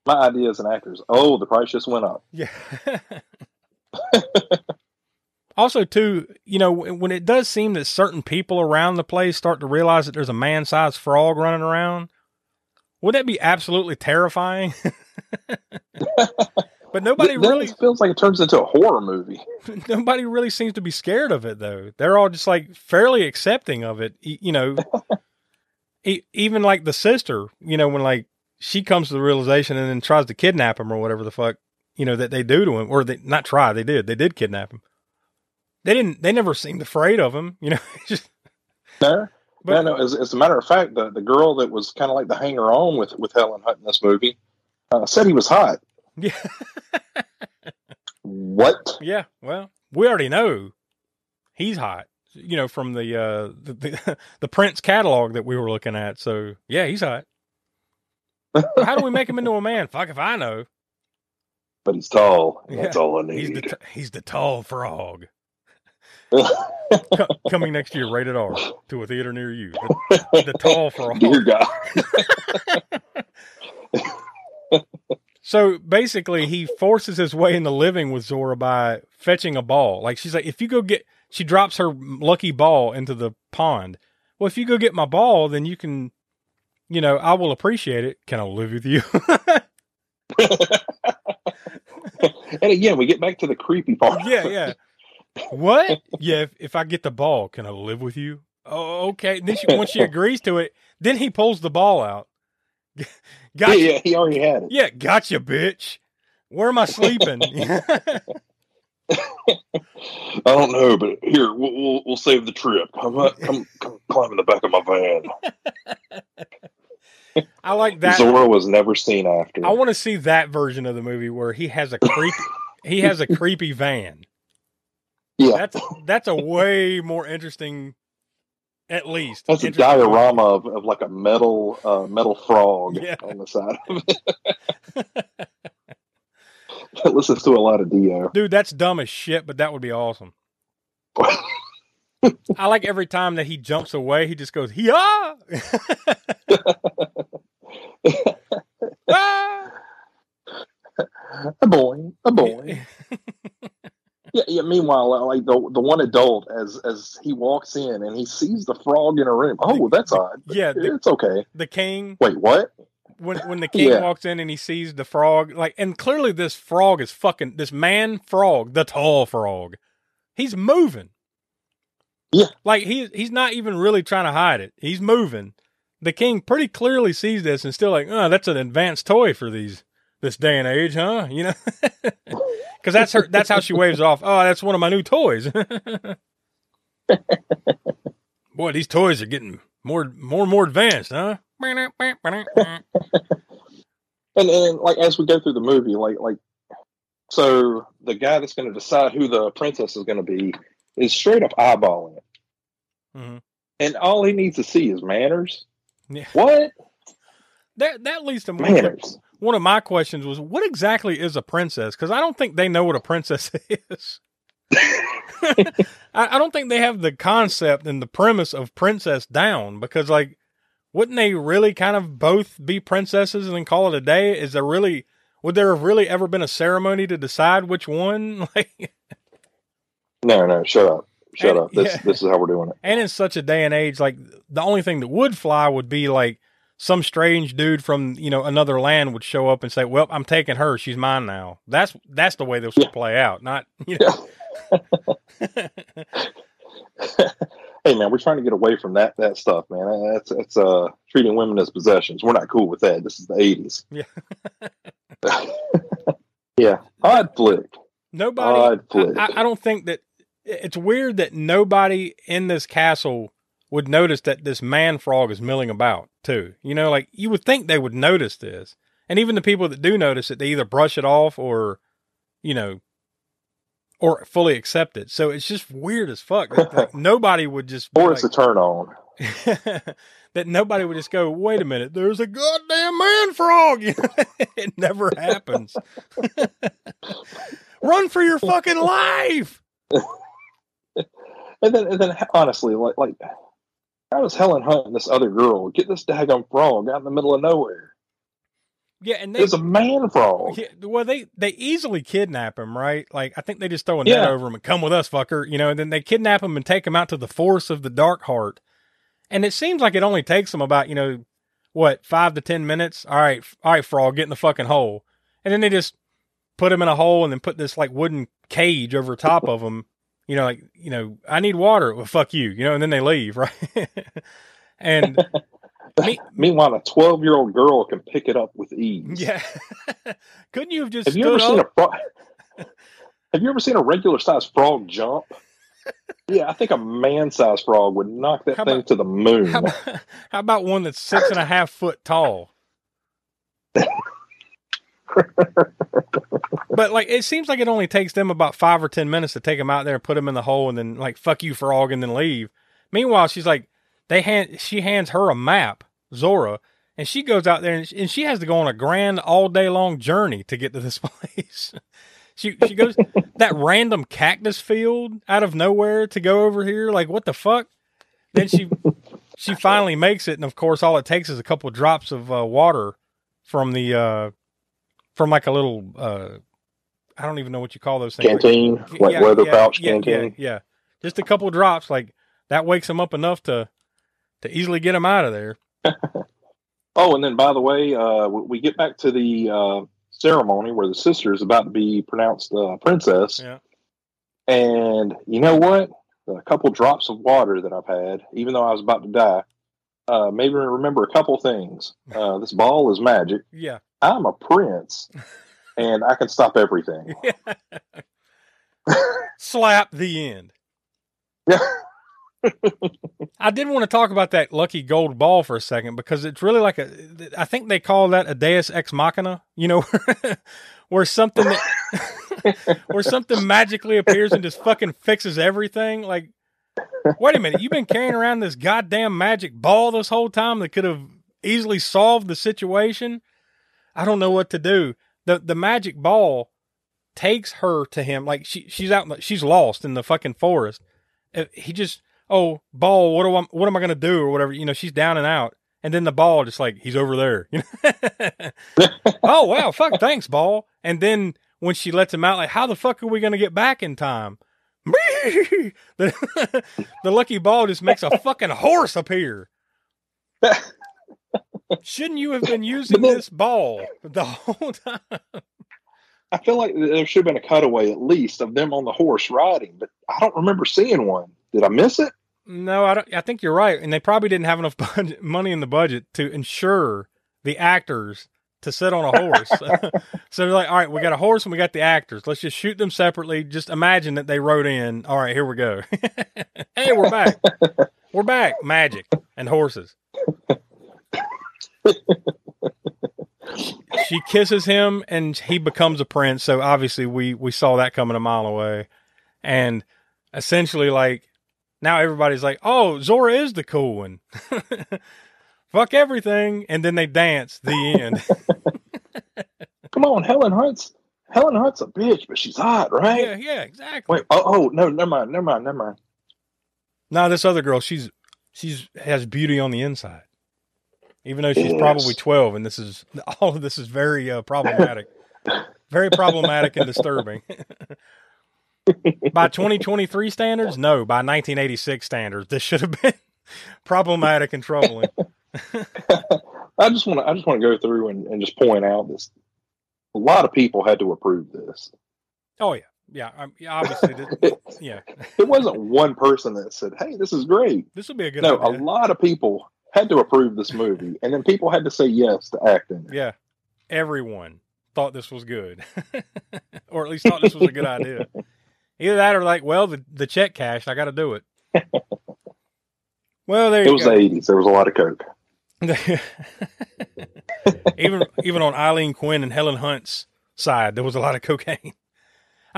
my idea as an actor is, oh, the price just went up. Yeah. (laughs) also, too, you know, when it does seem that certain people around the place start to realize that there's a man-sized frog running around, would that be absolutely terrifying? (laughs) but nobody Th- then really feels like it turns into a horror movie. (laughs) nobody really seems to be scared of it though. They're all just like fairly accepting of it. You know, (laughs) even like the sister, you know, when like she comes to the realization and then tries to kidnap him or whatever the fuck you know that they do to him, or they not try, they did, they did kidnap him. They didn't. They never seemed afraid of him. You know, (laughs) just no. But, no, no. As, as a matter of fact, the, the girl that was kind of like the hanger on with, with Helen Hunt in this movie uh, said he was hot. Yeah. what? Yeah. Well, we already know he's hot. You know, from the uh the, the, (laughs) the Prince catalog that we were looking at. So yeah, he's hot. How do we make him into a man? (laughs) Fuck if I know. But he's tall. That's all I need. He's the, t- he's the tall frog. Coming next year, rated R, to a theater near you. The, the tall frog. Dear God. (laughs) so basically, he forces his way into living with Zora by fetching a ball. Like she's like, if you go get, she drops her lucky ball into the pond. Well, if you go get my ball, then you can, you know, I will appreciate it. Can I live with you? (laughs) and again, we get back to the creepy part. (laughs) Yeah, yeah. What? yeah, if, if I get the ball, can I live with you? Oh, okay. then she, once she agrees to it, then he pulls the ball out. (laughs) gotcha. Yeah, he already had it. Yeah, gotcha, bitch. Where am I sleeping? (laughs) (laughs) I don't know, but here we'll we'll, we'll save the trip. Come, come, come climb in the back of my van. I like that. Zora was never seen after. I want to see that version of the movie where he has a creepy he has a creepy van. Yeah, that's that's a way more interesting. At least that's a diorama of, of like a metal uh, metal frog yeah. on the side of it. (laughs) that listens to a lot of Dio. Dude, that's dumb as shit, but that would be awesome. I like every time that he jumps away, he just goes, "Yeah." (laughs) ah! A boy, a boy. (laughs) Yeah, yeah. Meanwhile, uh, like the the one adult, as as he walks in and he sees the frog in a room. Oh, that's odd. Yeah, the, it's okay. The king. Wait, what? When when the (laughs) king yeah. walks in and he sees the frog, like, and clearly this frog is fucking this man frog, the tall frog. He's moving. Yeah, like he he's not even really trying to hide it. He's moving. The king pretty clearly sees this and still like, oh, that's an advanced toy for these this day and age, huh? You know, (laughs) because that's her. That's how she waves off. Oh, that's one of my new toys. (laughs) Boy, these toys are getting more, more and more advanced, huh? (laughs) and and like as we go through the movie, like like so the guy that's going to decide who the princess is going to be is straight up eyeballing it, mm-hmm. and all he needs to see is manners. Yeah. What? That that leads to manners one of my questions was, what exactly is a princess? Because I don't think they know what a princess (laughs) is. (laughs) I, I, don't think they have the concept and the premise of princess down because, like, wouldn't they really kind of both be princesses and then call it a day? Is there really, would there have really ever been a ceremony to decide which one? (laughs) Like, no, no, shut up. Shut and, up. This, yeah. this is how we're doing it. And in such a day and age, like, the only thing that would fly would be like, some strange dude from you know another land would show up and say, "Well, I'm taking her. She's mine now." That's that's the way this would play out. Not (laughs) you know. (laughs) hey man, we're trying to get away from that that stuff, man. That's that's uh treating women as possessions. We're not cool with that. This is the eighties. (laughs) Yeah. yeah. Odd flick. Nobody. Odd flick. I, I don't think that it's weird that nobody in this castle would notice that this man frog is milling about too. You know, like you would think they would notice this. And even the people that do notice it, they either brush it off or, you know, or fully accept it. So it's just weird as fuck. Like, (laughs) nobody would just Or it's like, a turn on. (laughs) that nobody would just go, wait a minute, there's a goddamn man frog. (laughs) it never happens. Run for your fucking life. and then, and then honestly, like, like how does Helen Hunt and this other girl get this daggone frog out in the middle of nowhere? Yeah, and they, it's a man frog. Yeah, well, they they easily kidnap him, right? Like I think they just throw a net yeah. over him and come with us, fucker. You know, and then they kidnap him and take him out to the force of the Dark Heart. And it seems like it only takes them about you know what five to ten minutes. All right, all right, frog, get in the fucking hole. And then they just put him in a hole and then put this like wooden cage over top of him you know, like, you know, I need water. Well, fuck you, you know, and then they leave, (laughs) right? and (laughs) Me- Meanwhile, a 12 year old girl can pick it up with ease. Yeah. (laughs) Couldn't you have just Have you ever seen a frog? Have you ever seen a regular sized frog jump? Yeah, I think a man sized frog would knock that How thing about- to the moon. How about, how about one that's six and a half foot tall? But like, it seems like it only takes them about five or ten minutes to take him out there and put him in the hole, and then like "fuck you, frog," and then leave. Meanwhile, she's like, they hand she hands her a map, Zora, and she goes out there and she, and she has to go on a grand all day long journey to get to this (laughs) place. she she goes that random cactus field out of nowhere to go over here. Like, what the fuck? Then she she finally makes it, and of course, all it takes is a couple drops of uh, water from the uh, from like a little uh, I don't even know what you call those things. Canteen, like leather pouch yeah, canteen. Yeah, yeah, just a couple drops, like that wakes him up enough to to easily get him out of there. (laughs) Oh, and then by the way, uh, we we get back to the uh, ceremony where the sister is about to be pronounced uh, princess. Yeah. And you know what? A couple drops of water that I've had, even though I was about to die, uh, made me remember a couple things. (laughs) Uh, this ball is magic. Yeah. I'm a prince, and I can stop everything. (laughs) Slap the end. Yeah. (laughs) I did want to talk about that lucky gold ball for a second because it's really like a. I think they call that a Deus ex machina. You know, (laughs) where something that, where something magically appears and just fucking fixes everything. Like, wait a minute, you've been carrying around this goddamn magic ball this whole time that could have easily solved the situation. I don't know what to do. the The magic ball takes her to him. Like she she's out. She's lost in the fucking forest. He just oh ball. What do I what am I gonna do or whatever? You know she's down and out. And then the ball just like he's over there. (laughs) Oh wow, fuck, thanks, ball. And then when she lets him out, like how the fuck are we gonna get back in time? (laughs) the, (laughs) the lucky ball just makes a fucking horse appear. Shouldn't you have been (laughs) using this ball the whole time? I feel like there should have been a cutaway at least of them on the horse riding, but I don't remember seeing one. Did I miss it? No, I don't. I think you're right, and they probably didn't have enough (laughs) budget, money in the budget to ensure the actors to sit on a horse. (laughs) so they're like, "All right, we got a horse and we got the actors. Let's just shoot them separately. Just imagine that they rode in. All right, here we go. hey, we're back. we're back. Magic and horses." She kisses him and he becomes a prince. So obviously we we saw that coming a mile away, and essentially like now everybody's like, "Oh, Zora is the cool one." (laughs) Fuck everything, and then they dance. The end. (laughs) Come on, Helen Hunt's Helen Hunt's a bitch, but she's hot, right? yeah, yeah, exactly. Wait, oh, oh no, never mind, never mind, never mind. Now this other girl, she's she's has beauty on the inside, even though she's Yes. probably twelve, and this is (laughs) all of this is very uh, problematic, very problematic and disturbing. (laughs) by 2023 standards, no. By 1986 standards, this should have been (laughs) problematic and troubling. I just want to, I just want to go through and, and just point out this. A lot of people had to approve this. Oh yeah, yeah. Um, yeah obviously, th- yeah. It wasn't one person that said, "Hey, this is great." This will be a good no, idea. a lot of people had to approve this movie, and then people had to say yes to acting. Yeah, everyone thought this was good, (laughs) or at least thought this was a good idea. (laughs) Either that, or like, well, the the check cashed. I got to do it. (laughs) Well, there It was go. the '80s. There was a lot of coke. even even on Aileen Quinn and Helen Hunt's side, there was a lot of cocaine.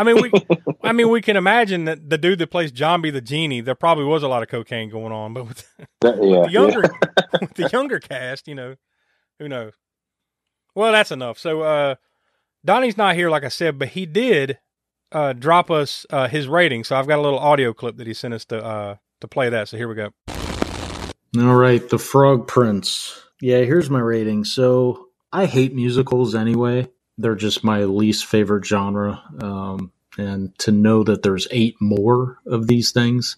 I mean, we, (laughs) I mean, we can imagine that the dude that plays Jambi the genie, there probably was a lot of cocaine going on, but with, (laughs) That- yeah, the younger, (laughs) with the younger cast, you know, who knows? Well, that's enough. So, uh, Donnie's not here, like I said, but he did uh, drop us uh, his rating. So I've got a little audio clip that he sent us to uh, to play that. So here we go. All right, The Frog Prince. Yeah, here's my rating. So I hate musicals anyway. They're just my least favorite genre. Um, and to know that there's eight more of these things,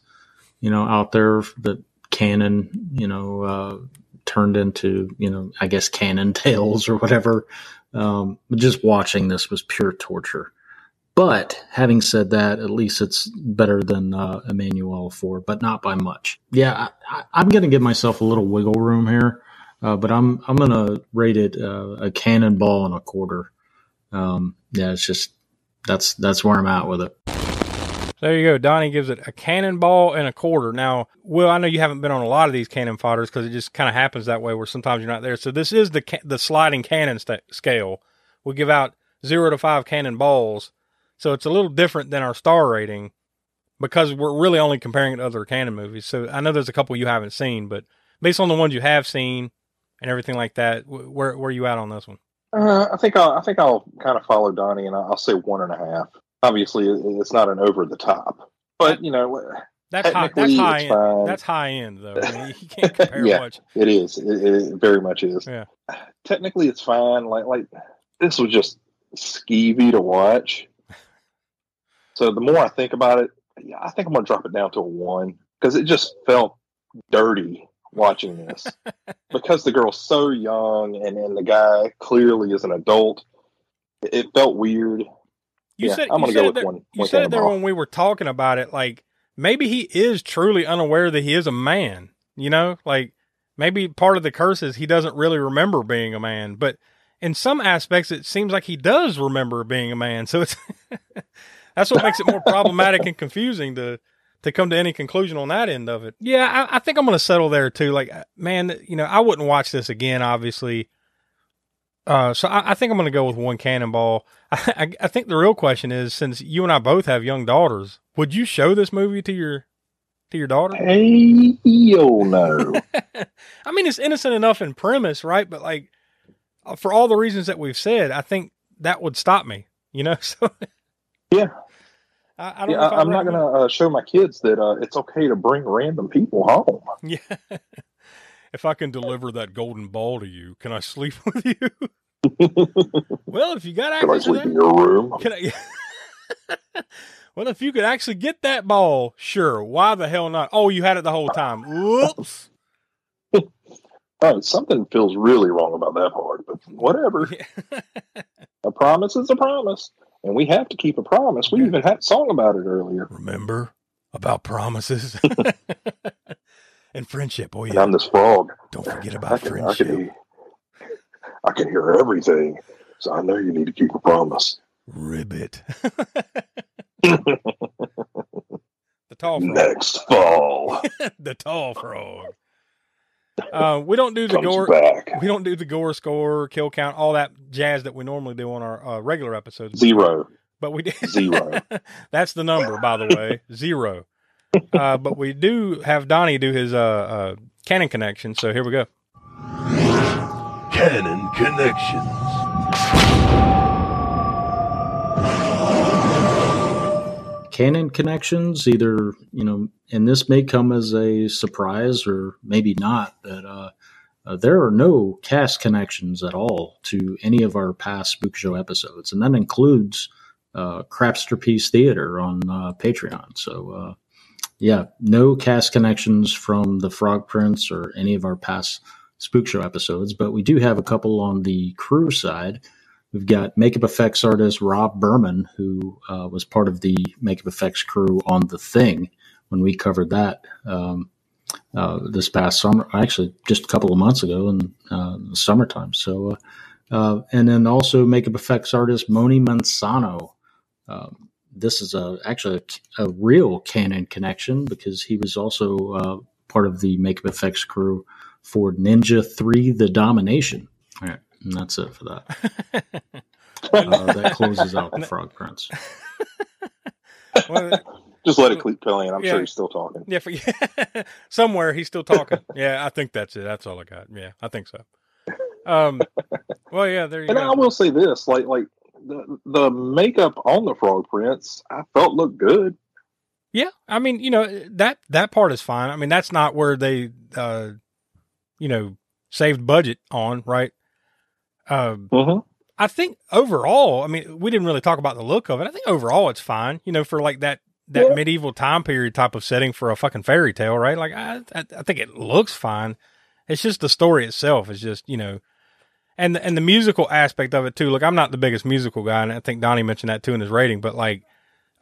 you know, out there that cannon, you know, uh, turned into, you know, I guess cannon (laughs) tales or whatever. Um, just watching this was pure torture. But having said that, at least it's better than uh, Emmanuelle 4, but not by much. Yeah, I, I'm going to give myself a little wiggle room here. Uh, but I'm I'm gonna rate it uh, a cannonball and a quarter. Um, yeah, it's just that's that's where I'm at with it. There you go. Donnie gives it a cannonball and a quarter. Now, Will, I know you haven't been on a lot of these cannon fodders because it just kind of happens that way where sometimes you're not there. So this is the ca- the sliding cannon st- scale. We give out zero to five cannonballs, so it's a little different than our star rating because we're really only comparing it to other cannon movies. So I know there's a couple you haven't seen, but based on the ones you have seen and everything like that, where where are you at on this one? Uh, I think I'll, I think I'll kind of follow Donnie, and I'll say one and a half. Obviously, it's not an over the top, but you know, that's high. That's high end. Fine. That's high end, though. I mean, you can't (laughs) compare yeah, much. It is. It, it, very much is. Yeah. Technically, it's fine. Like like this was just skeevy to watch. So the more I think about it, yeah, I think I'm gonna drop it down to a one because it just felt dirty watching this because the girl's so young and, and the guy clearly is an adult. It, it felt weird. You yeah, said I'm gonna you go said with there, one. You said it there when we were talking about it. Like maybe he is truly unaware that he is a man. You know, like maybe part of the curse is he doesn't really remember being a man, but in some aspects, it seems like he does remember being a man. So it's (laughs) that's what makes it more (laughs) problematic and confusing to to come to any conclusion on that end of it. Yeah, I, I think I'm going to settle there too. Like, man, you know, I wouldn't watch this again, obviously. Uh, so I, I think I'm going to go with one cannonball. I, (laughs) I, I think the real question is, since you and I both have young daughters, would you show this movie to your to your daughter? Hey, yo, no. (laughs) I mean, it's innocent enough in premise, right? But like, uh, for all the reasons that we've said, I think that would stop me. You know, (laughs) so yeah. I, I don't yeah, I, I'm not going to uh, show my kids that uh, it's okay to bring random people home. (laughs) Yeah. if I can deliver that golden ball to you, can I sleep (laughs) with you? well, if you got Can I access to sleep that, in your room? (laughs) Can I? well, if you could actually get that ball, sure. Why the hell not? Oh, you had it the whole time. Whoops. Oh, something feels really wrong about that part, but whatever. a promise is a promise, and we have to keep a promise. We even had a song about it earlier. Remember about promises (laughs) (laughs) and friendship. Oh And yeah. I'm this frog. Don't forget I about can, I friendship. can, hear, I can hear everything, so I know you need to keep a promise. Ribbit. (laughs) the tall frog. Next fall. the tall frog. (laughs) Uh, we don't do the gore. back. We don't do the gore score, kill count, all that jazz that we normally do on our uh, regular episodes. Zero. But we did (laughs) Zero. (laughs) That's the number, by the way, zero. Uh, but we do have Donnie do his uh, uh, cannon connection. So here we go. Cannon Connections. Canon connections either you know and this may come as a surprise or maybe not but uh, uh, there are no cast connections at all to any of our past spook show episodes and that includes uh, crapsterpiece theater on uh, patreon. So uh, yeah no cast connections from the frog prince or any of our past spook show episodes but we do have a couple on the crew side We've got makeup effects artist Rob Burman, who uh, was part of the makeup effects crew on The Thing when we covered that um, uh, this past summer, actually just a couple of months ago in uh, summertime. So, uh, uh, and then also makeup effects artist Moni Mansano. Um, this is a actually a, a real canon connection because he was also uh, part of the makeup effects crew for Ninja Three: The Domination. All right. And that's it for that. (laughs) uh, that closes out the Frog Prince. (laughs) Well, Just let it keep playing. I'm Yeah. sure he's still talking. yeah, for, (laughs) somewhere he's still talking. yeah, I think that's it. That's all I got. Yeah, I think so. Um, well, yeah, there you And go. I will say this, like like the the makeup on the Frog Prince, I felt looked good. Yeah, I mean, you know that that part is fine. I mean, that's not where they, uh, you know, saved budget on, right? Um, Mm-hmm. I think overall, I mean, we didn't really talk about the look of it. I think overall it's fine, you know, for like that that Yeah. medieval time period type of setting for a fucking fairy tale, right? Like, I, I I think it looks fine. It's just the story itself is just, you know, and and the musical aspect of it too. Look, I'm not the biggest musical guy, and I think Donnie mentioned that too in his rating. But like,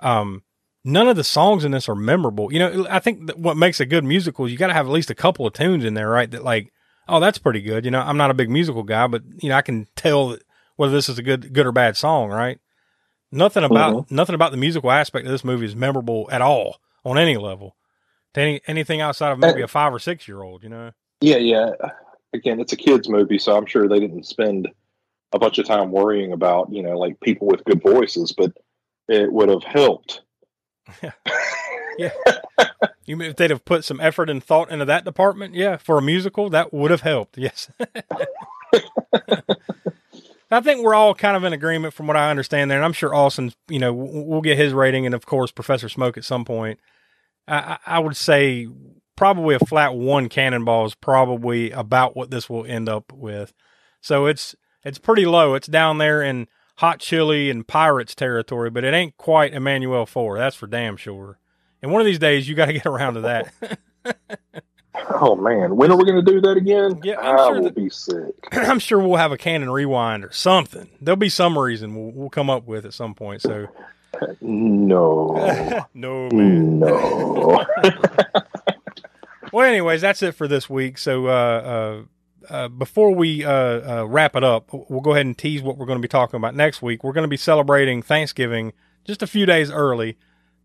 um, none of the songs in this are memorable. You know, I think that what makes a good musical is you got to have at least a couple of tunes in there, right? That like oh, that's pretty good. You know, I'm not a big musical guy, but you know, I can tell whether this is a good, good or bad song, right? Nothing about mm-hmm. nothing about the musical aspect of this movie is memorable at all on any level. To any anything outside of maybe a five or six year old, you know. Yeah, yeah. Again, it's a kids movie, so I'm sure they didn't spend a bunch of time worrying about you know like people with good voices, but it would have helped. (laughs) Yeah. (laughs) You mean if they'd have put some effort and thought into that department, yeah, for a musical, that would have helped. Yes. (laughs) I think we're all kind of in agreement from what I understand there, and I'm sure Austin, you know, we'll get his rating, and of course Professor Smoke at some point. I, I would say probably a flat one cannonball is probably about what this will end up with. So it's it's pretty low. It's down there in hot chili and pirates territory, but it ain't quite Emmanuelle Four. That's for damn sure. And one of these days, you got to get around to that. (laughs) Oh man, when are we going to do that again? Yeah, I'm I sure will that, be sick. (clears throat) I'm sure we'll have a cannon rewind or something. There'll be some reason we'll, we'll come up with at some point. So, no, (laughs) no, man. no. (laughs) well, anyways, that's it for this week. So, uh, uh, uh, before we uh, uh, wrap it up, we'll go ahead and tease what we're going to be talking about next week. We're going to be celebrating Thanksgiving just a few days early.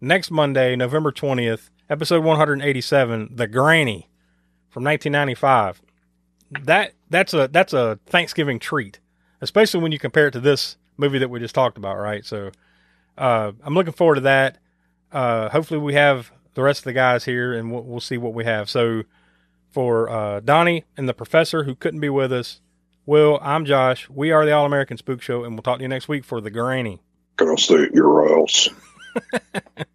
Next Monday, November 20th, episode 187, The Granny from 1995. That that's a that's a Thanksgiving treat, especially when you compare it to this movie that we just talked about, right? So uh, I'm looking forward to that. Uh, hopefully, we have the rest of the guys here, and we'll, we'll see what we have. So for uh, Donnie and the professor who couldn't be with us, Will, I'm Josh. We are the All American Spook Show, and we'll talk to you next week for the Granny. Gonna stay at your house. (laughs)